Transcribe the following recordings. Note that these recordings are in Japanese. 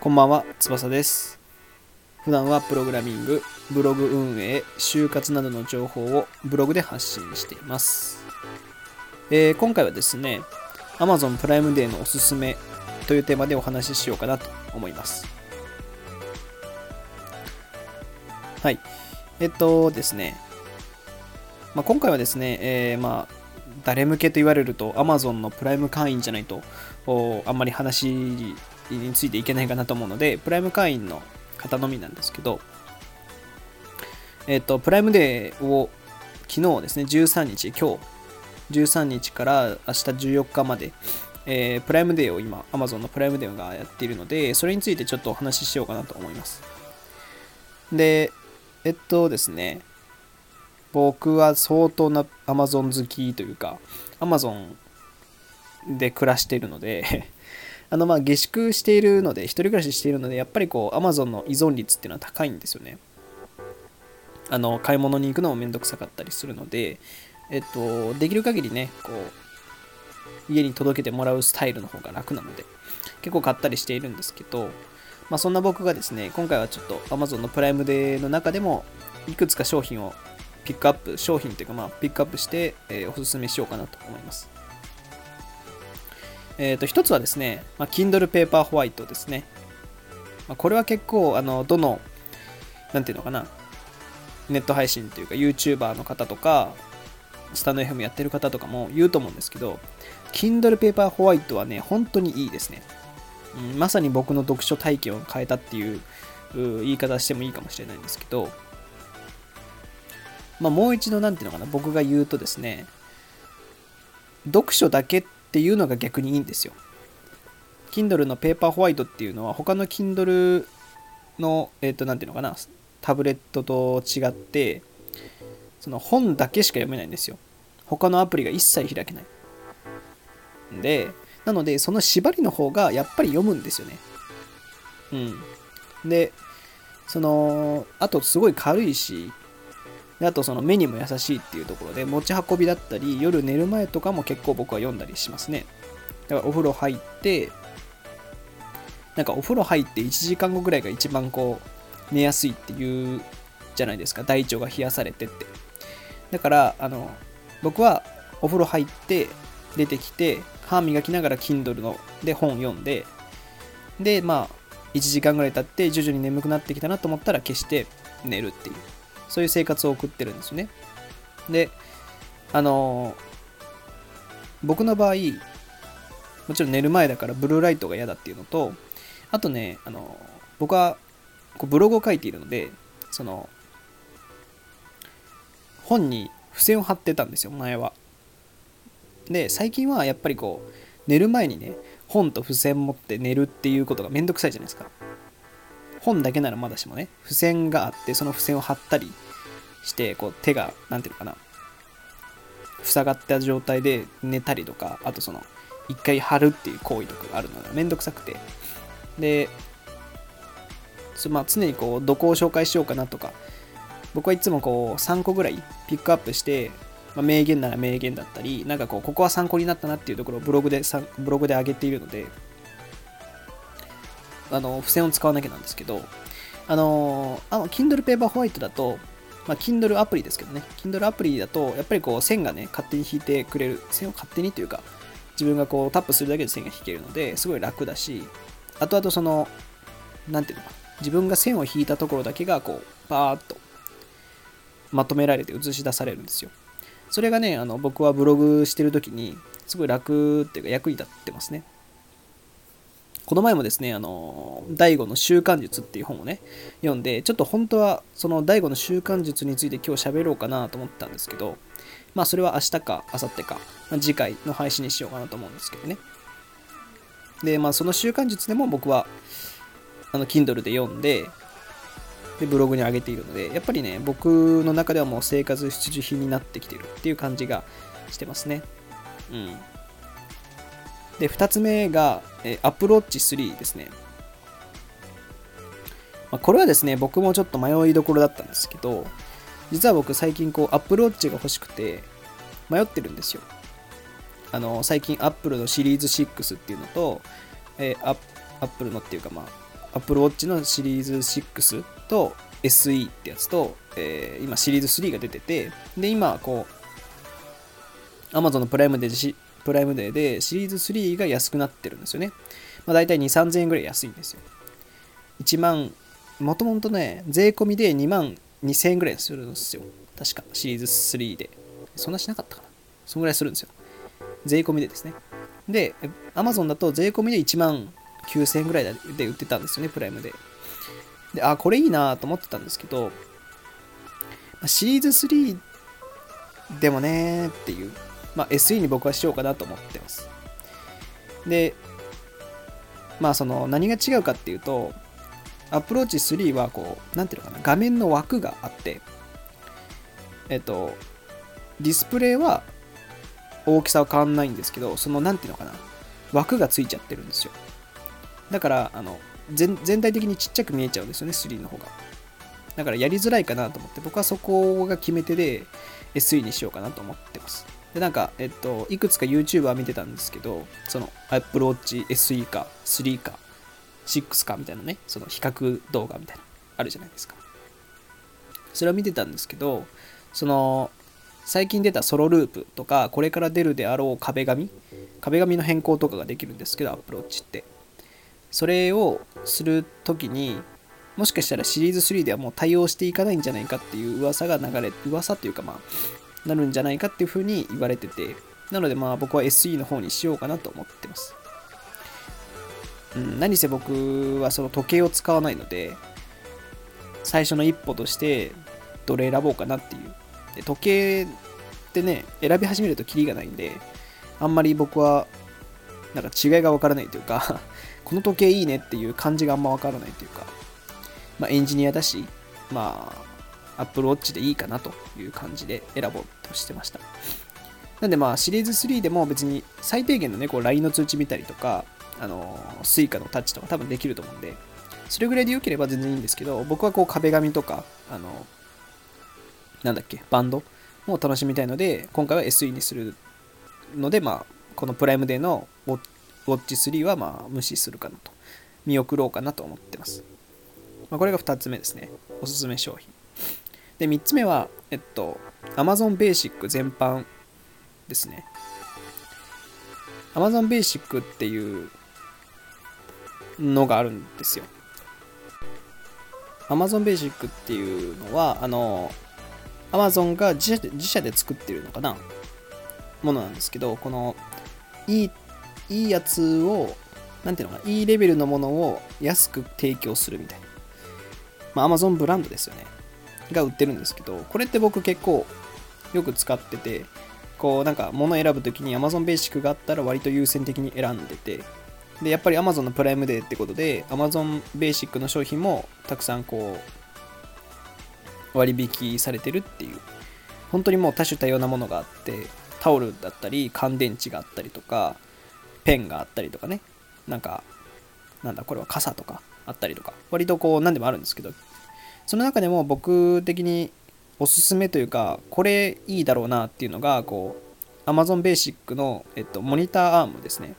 こんばんは、翼です。普段はプログラミング、ブログ運営、就活などの情報をブログで発信しています。えー今回はですね、Amazon プライムデーのおすすめというテーマでお話ししようかなと思います。はい。えっとですね、まあ、今回はですね、えーまあ、誰向けと言われると Amazon のプライム会員じゃないとあんまり話についていけないかなと思うのでプライム会員の方のみなんですけどえっ、とプライムデーを昨日ですね13日今日13日から明日14日まで、えープライムデーを今 Amazon のプライムデーがやっているのでそれについてちょっとお話ししようかなと思います。でえっとですね僕は相当な Amazon 好きというか Amazon で暮らしているので あのまあ下宿しているので一人暮らししているのでやっぱりこう Amazon の依存率っていうのは高いんですよね。あの買い物に行くのもめんどくさかったりするのでえっとできる限りねこう家に届けてもらうスタイルの方が楽なので結構買ったりしているんですけどまあそんな僕がですね今回はちょっと Amazon のプライムデーの中でもいくつか商品をピックアップ商品というかまあピックアップして、えーおすすめしようかなと思います。えっ、と一つはですね、まあ、Kindle Paperwhite ですね、まあ、これは結構あのどのなんていうのかなネット配信というか YouTuber の方とかスタンド FM やってる方とかも言うと思うんですけど Kindle Paperwhite はね本当にいいですね、うんまさに僕の読書体験を変えたっていう言い方してもいいかもしれないんですけどまあ、もう一度なんていうのかな僕が言うとですね読書だけっていうのが逆にいいんですよ。Kindle のペーパーホワイトっていうのは他の Kindle のえっ、となんていうのかなタブレットと違ってその本だけしか読めないんですよ。他のアプリが一切開けない。でなのでその縛りの方がやっぱり読むんですよね。うん。でそのあとすごい軽いしであとその目にも優しいっていうところで持ち運びだったり夜寝る前とかも結構僕は読んだりしますね。だからお風呂入ってなんかお風呂入って1時間後ぐらいが一番こう寝やすいっていうじゃないですか。大腸が冷やされてって。だからあの僕はお風呂入って出てきて歯磨きながら Kindle ので本読んででまあ1時間ぐらい経って徐々に眠くなってきたなと思ったら消して寝るっていう。そういう生活を送ってるんですよね。で、あの僕の場合、もちろん寝る前だからブルーライトが嫌だっていうのと、あとね、あの僕はこうブログを書いているので、その、本に付箋を貼ってたんですよ、前は。で、最近はやっぱりこう、寝る前にね、本と付箋持って寝るっていうことがめんどくさいじゃないですか。本だけならまだしもね、付箋があって、その付箋を貼ったりして、こう手が、なんていうのかな、塞がった状態で寝たりとか、あとその、一回貼るっていう行為とかがあるのがめんどくさくて、で、まあ、常にこう、どこを紹介しようかなとか、僕はいつもこう、3個ぐらいピックアップして、まあ、名言なら名言だったり、なんかこう、ここは参考になったなっていうところをブログで、ブログで上げているので、あの付箋を使わなきゃなんですけど、あのあの Kindle Paperwhite だと、まあ、Kindle アプリですけどね、Kindle アプリだと、やっぱりこう線がね、勝手に引いてくれる、線を勝手にというか、自分がこうタップするだけで線が引けるので、すごい楽だし、あとあとその、なんていうのか、自分が線を引いたところだけがこう、バーっとまとめられて映し出されるんですよ。それがね、あの僕はブログしてるときに、すごい楽っていうか役に立ってますね。この前もですね、あの、第5の習慣術っていう本をね、読んで、ちょっと本当はその第5の習慣術について今日喋ろうかなと思ったんですけど、まあそれは明日か明後日か、まあ次回の配信にしようかなと思うんですけどね。で、まあその習慣術でも僕は、あの、Kindle で読んで、で、ブログに上げているので、やっぱりね、僕の中ではもう生活必需品になってきてるっていう感じがしてますね。うん。で、2つ目が、えー、アプローチ3ですね。まあ、これはですね、僕もちょっと迷いどころだったんですけど、実は僕最近こう、 Apple Watch が欲しくて、迷ってるんですよ。あの最近 Apple のシリーズ6っていうのと、えー、Apple のっていうかまあ Apple Watch のシリーズ6と SE ってやつと、えー、今シリーズ3が出ててで今こう Amazon のプライムデープライムデーでシリーズ3が安くなってるんですよね、まあ、大体2 3000円ぐらい安いんですよ。1万もともとね税込みで2万2000円ぐらいするんですよ。確かシリーズ3で。そんなしなかったかな。そんぐらいするんですよ。税込みでですね。で Amazon だと税込みで1万9000円ぐらいで売ってたんですよねプライムでであこれいいなと思ってたんですけどシリーズ3でもねっていう、まあ、SE に僕はしようかなと思ってますでまあその何が違うかっていうとアプローチ3はこう、なんていうのかな、画面の枠があって、えっと、ディスプレイは大きさは変わんないんですけど、その、なんていうのかな、枠がついちゃってるんですよ。だから、あの、全体的にちっちゃく見えちゃうんですよね、3の方が。だからやりづらいかなと思って、僕はそこが決め手で SE にしようかなと思ってます。で、なんか、えっと、いくつか YouTuber 見てたんですけど、その Apple Watch SE か3か6かみたいなね、その比較動画みたいな、あるじゃないですか。それを見てたんですけど、その、最近出たソロループとか、これから出るであろう壁紙、壁紙の変更とかができるんですけど、アプローチって。それをするときに、もしかしたらシリーズ3ではもう対応していかないんじゃないかっていう噂が流れ、噂というかまあ、なるんじゃないかっていうふうに言われてて、なのでまあ僕は SE の方にしようかなと思ってます。うん、何せ僕はその時計を使わないので、最初の一歩としてどれ選ぼうかなっていう。で時計ってね、選び始めるとキリがないんで、あんまり僕はなんか違いがわからないというか この時計いいねっていう感じがあんまわからないというか、まあ、エンジニアだし、まあ、Apple Watch でいいかなという感じで選ぼうとしてました。なんでまあシリーズ3でも別に最低限のね、こう LINE の通知見たりとか、あの、 Suica のタッチとか多分できると思うんで、それぐらいで良ければ全然いいんですけど、僕はこう壁紙とか、あの、なんだっけ、バンドも楽しみたいので、今回は SE にするので、まあ、このプライムデーのウォッチ3はまあ無視するかなと、見送ろうかなと思ってます。まあ、これが2つ目ですね。おすすめ商品。で、3つ目は、えっと、Amazon Basic 全般ですね。Amazon Basic っていうのがあるんですよ。Amazon Basic っていうのは、あの、Amazon が自社で自社で作ってるのかな？ものなんですけど、この、いい、いいやつを、なんていうのかな、いいレベルのものを安く提供するみたいな。まあ、Amazon ブランドですよね。が売ってるんですけど、これって僕結構よく使ってて、こうなんか物選ぶときに Amazon ベーシックがあったら割と優先的に選んでて、で、やっぱり Amazon のプライムデーってことで、Amazon ベーシックの商品もたくさんこう、割引されてるっていう、本当にもう多種多様なものがあって、タオルだったり、乾電池があったりとか、ペンがあったりとかね、なんか、なんだ、これは傘とかあったりとか、割とこう何でもあるんですけど、その中でも僕的におすすめというか、これいいだろうなっていうのが、こう、Amazon Basic の、えっと、モニターアームですね。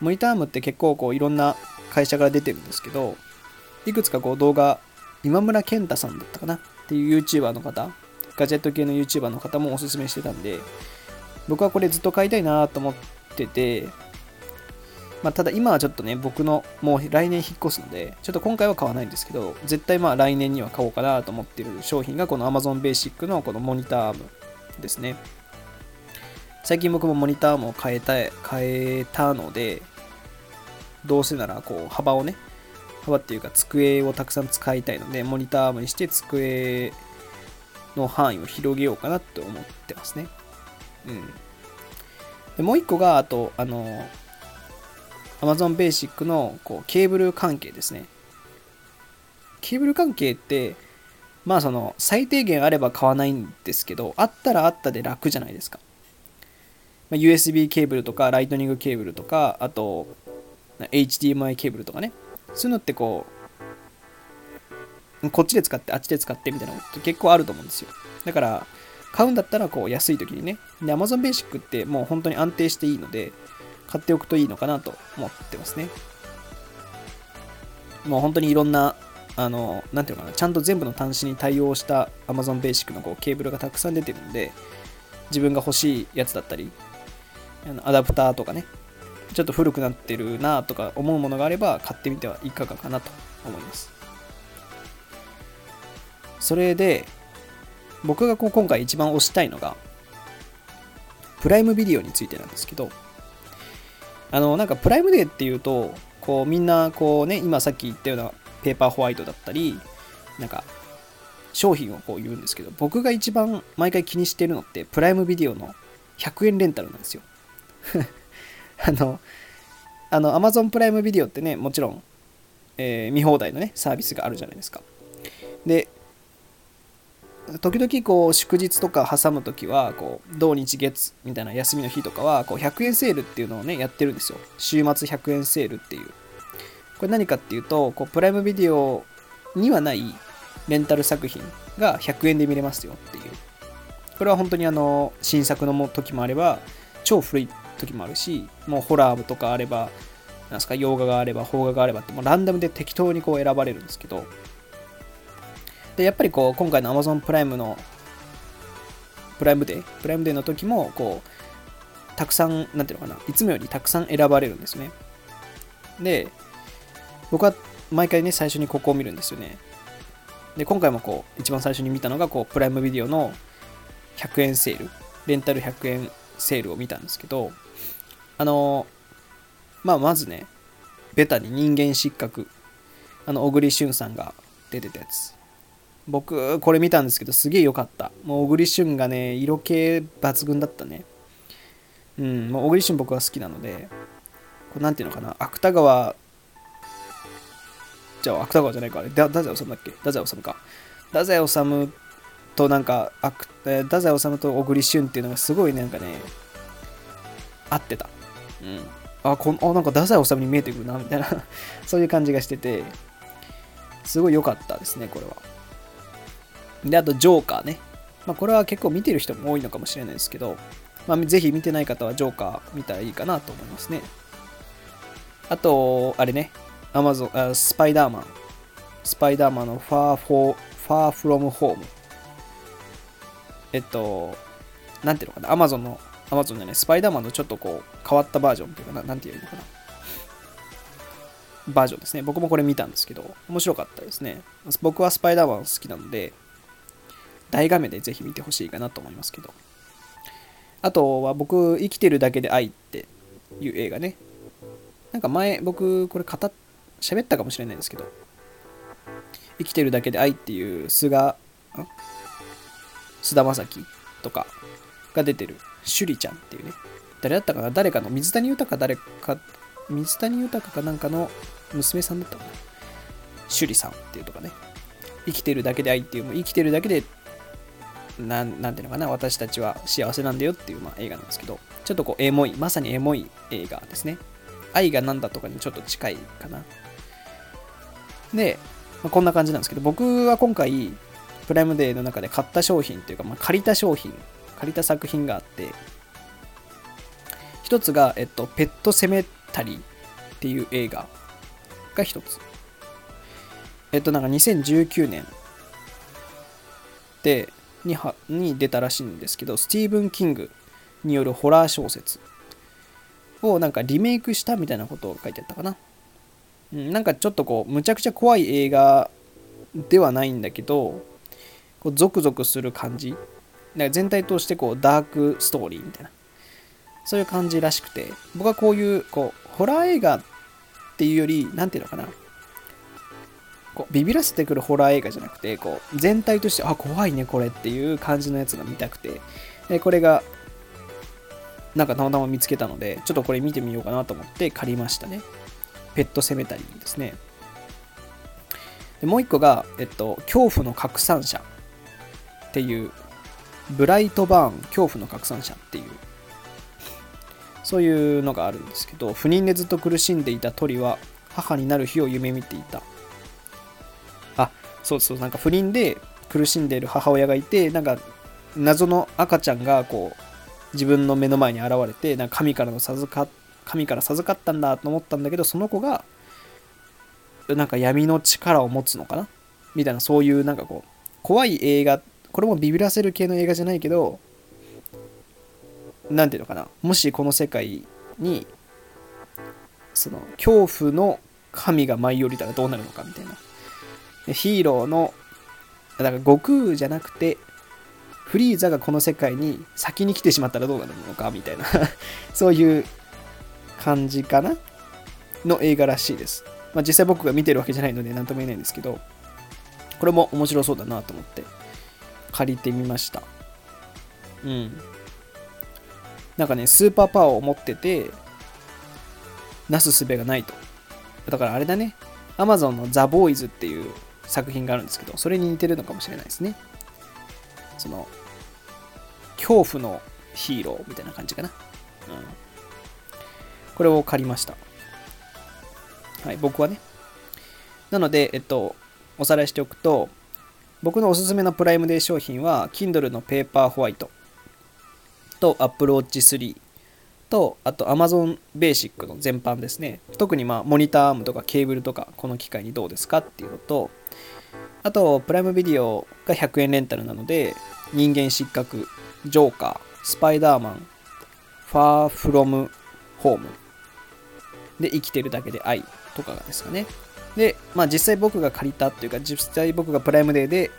モニターアームって結構こういろんな会社から出てるんですけど、いくつかこう動画、今村健太さんだったかなっていう YouTuber の方、ガジェット系の YouTuber の方もおすすめしてたんで、僕はこれずっと買いたいなと思ってて、まあ、ただ今はちょっとね、僕のもう来年引っ越すので、ちょっと今回は買わないんですけど、絶対まあ来年には買おうかなと思ってる商品がこの Amazon Basic のこのモニターアームですね。最近僕もモニターも変えた変えたので、どうせならこう幅をね、幅っていうか机をたくさん使いたいので、モニターアームにして机の範囲を広げようかなって思ってますね。うん。でもう一個が、あと、あの、Amazon Basic のこうケーブル関係ですね。ケーブル関係って、まあその最低限あれば買わないんですけど、あったらあったで楽じゃないですか。ま、USB ケーブルとか、ライトニングケーブルとか、あと HDMI ケーブルとかね。そういうのってこう、こっちで使って、あっちで使ってみたいなのって結構あると思うんですよ。だから、買うんだったらこう安い時にね。で、Amazon Basic ってもう本当に安定していいので、買っておくといいのかなと思ってますね。もう本当にいろんな、あの、なんていうのかな、ちゃんと全部の端子に対応した Amazon Basic のこうケーブルがたくさん出てるんで、自分が欲しいやつだったり、あのアダプターとかね、ちょっと古くなってるなとか思うものがあれば買ってみてはいかがかなと思います。それで、僕がこう今回一番推したいのが、プライムビデオについてなんですけど、あの、なんかプライムデーっていうと、こうみんなこうね、今さっき言ったようなペーパーホワイトだったり、なんか商品をこう言うんですけど、僕が一番毎回気にしてるのって、プライムビデオの100円レンタルなんですよ。あの、あの、Amazon プライムビデオってね、もちろん、えー、見放題のね、サービスがあるじゃないですか。で、時々こう祝日とか挟む時はこう土日月みたいな休みの日とかはこう100円セールっていうのをねやってるんですよ。週末100円セールっていう。これ何かっていうとこうプライムビデオにはないレンタル作品が100円で見れますよっていう。これは本当にあの新作の時もあれば超古い時もあるしもうホラーとかあればなんすか洋画があれば邦画があればってもうランダムで適当にこう選ばれるんですけどで、やっぱりこう、今回の Amazon プライムの、プライムデー、プライムデーの時も、こう、たくさん、なんていうのかな、いつもよりたくさん選ばれるんですね。で、僕は毎回ね、最初にここを見るんですよね。で、今回もこう、一番最初に見たのが、こう、プライムビデオの100円セール、レンタル100円セールを見たんですけど、あの、まあ、まずね、ベタに人間失格、あの、小栗旬さんが出てたやつ。僕、これ見たんですけど、すげえ良かった。もう、小栗旬がね、色気抜群だったね。うん、もう、小栗旬僕は好きなので、これなんていうのかな、芥川、じゃあ、芥川じゃないか、あれ、太宰治だっけ？太宰治か。太宰治となんか、太宰治と小栗旬っていうのがすごいなんかね、合ってた。うん。あ、こあなんか太宰治に見えてくるな、みたいな そういう感じがしてて、すごい良かったですね、これは。で、あと、ジョーカーね。まあ、これは結構見てる人も多いのかもしれないですけど、まあ、ぜひ見てない方はジョーカー見たらいいかなと思いますね。あと、あれね、アマゾン、あスパイダーマン。スパイダーマンのファーフォー、ファーフロムホーム。えっと、なんていうのかな、アマゾンの、アマゾンじゃない、スパイダーマンのちょっとこう、変わったバージョンっていうかな、なんていうのかな。バージョンですね。僕もこれ見たんですけど、面白かったですね。僕はスパイダーマン好きなので、大画面でぜひ見てほしいかなと思いますけど。あとは僕、生きてるだけで愛っていう映画ね。なんか前、僕、これ語っ、喋ったかもしれないですけど、生きてるだけで愛っていう菅、菅田将暉とかが出てる、趣里ちゃんっていうね。誰だったかな？誰かの水谷豊か誰か、水谷豊かなんかの娘さんだったかな趣里さんっていうとかね。生きてるだけで愛っていう、もう生きてるだけでななんていうのかな、私たちは幸せなんだよっていう、まあ、映画なんですけど、ちょっとこう、エモい、まさにエモい映画ですね。愛が何だとかにちょっと近いかな。で、まあ、こんな感じなんですけど、僕は今回、プライムデーの中で買った商品というか、まあ、借りた商品、借りた作品があって、一つが、えっと、ペットセメタリーっていう映画が一つ。えっと、なんか2019年で、にはに出たらしいんですけど、スティーブン・キングによるホラー小説をなんかリメイクしたみたいなことを書いてあったかな。うん、なんかちょっとこう、むちゃくちゃ怖い映画ではないんだけど、こうゾクゾクする感じ。なんか全体通してこうダークストーリーみたいな。そういう感じらしくて、僕はこういうこうホラー映画っていうより、なんていうのかな。こうビビらせてくるホラー映画じゃなくてこう全体としてあ怖いねこれっていう感じのやつが見たくて。でこれがなんかたまたま見つけたのでちょっとこれ見てみようかなと思って借りましたね。ペットセメタリーですね。でもう一個が、えっと、恐怖の拡散者っていうブライトバーン恐怖の拡散者っていうそういうのがあるんですけど不妊でずっと苦しんでいた鳥は母になる日を夢見ていた。そうそうなんか不倫で苦しんでいる母親がいてなんか謎の赤ちゃんがこう自分の目の前に現れてなんか神からの授か神から授かったんだと思ったんだけどその子がなんか闇の力を持つのかな？みたいなそういうなんかこう怖い映画これもビビらせる系の映画じゃないけど何ていうのかな？もしこの世界にその恐怖の神が舞い降りたらどうなるのかみたいな。ヒーローのだから悟空じゃなくてフリーザがこの世界に先に来てしまったらどうなるのかみたいな そういう感じかなの映画らしいです。まあ、実際僕が見てるわけじゃないので何とも言えないんですけど、これも面白そうだなと思って借りてみました。うん。なんかね、スーパーパワーを持ってて、なすすべがないと。だからあれだね、Amazon のザ・ボーイズっていう作品があるんですけど、それに似てるのかもしれないですね。その、恐怖のヒーローみたいな感じかな。うん。これを借りました。はい、僕はね。なので、えっと、おさらいしておくと、僕のおすすめのプライムデー商品は、Kindle のペーパーホワイトと Apple Watch 3と、あと Amazon Basic の全般ですね。特にまあ、モニターアームとかケーブルとか、この機械にどうですかっていうのと、あと、プライムビデオが100円レンタルなので、人間失格、ジョーカー、スパイダーマン、ファーフロムホームで生きてるだけで愛とかがですかね。で、まあ実際僕が借りたっていうか、実際僕がプライムデーで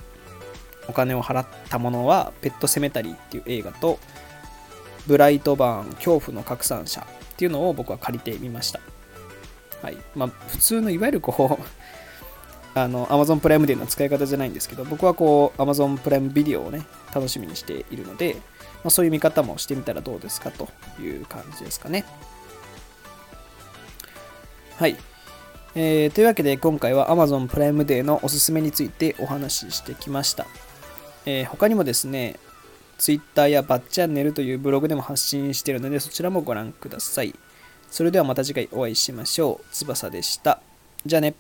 お金を払ったものは、ペットセメタリーっていう映画と、ブライトバーン恐怖の拡散者っていうのを僕は借りてみました。はい。まあ普通のいわゆるこう あの Amazon プライムデーの使い方じゃないんですけど、僕はこう Amazon プライムビデオをね、楽しみにしているので、まあ、そういう見方もしてみたらどうですかという感じですかね。はい。えー、というわけで今回は Amazon プライムデーのおすすめについてお話ししてきました。えー、他にもですね、Twitter やバッチャンネルというブログでも発信しているのでそちらもご覧ください。それではまた次回お会いしましょう。翼でした。じゃあね。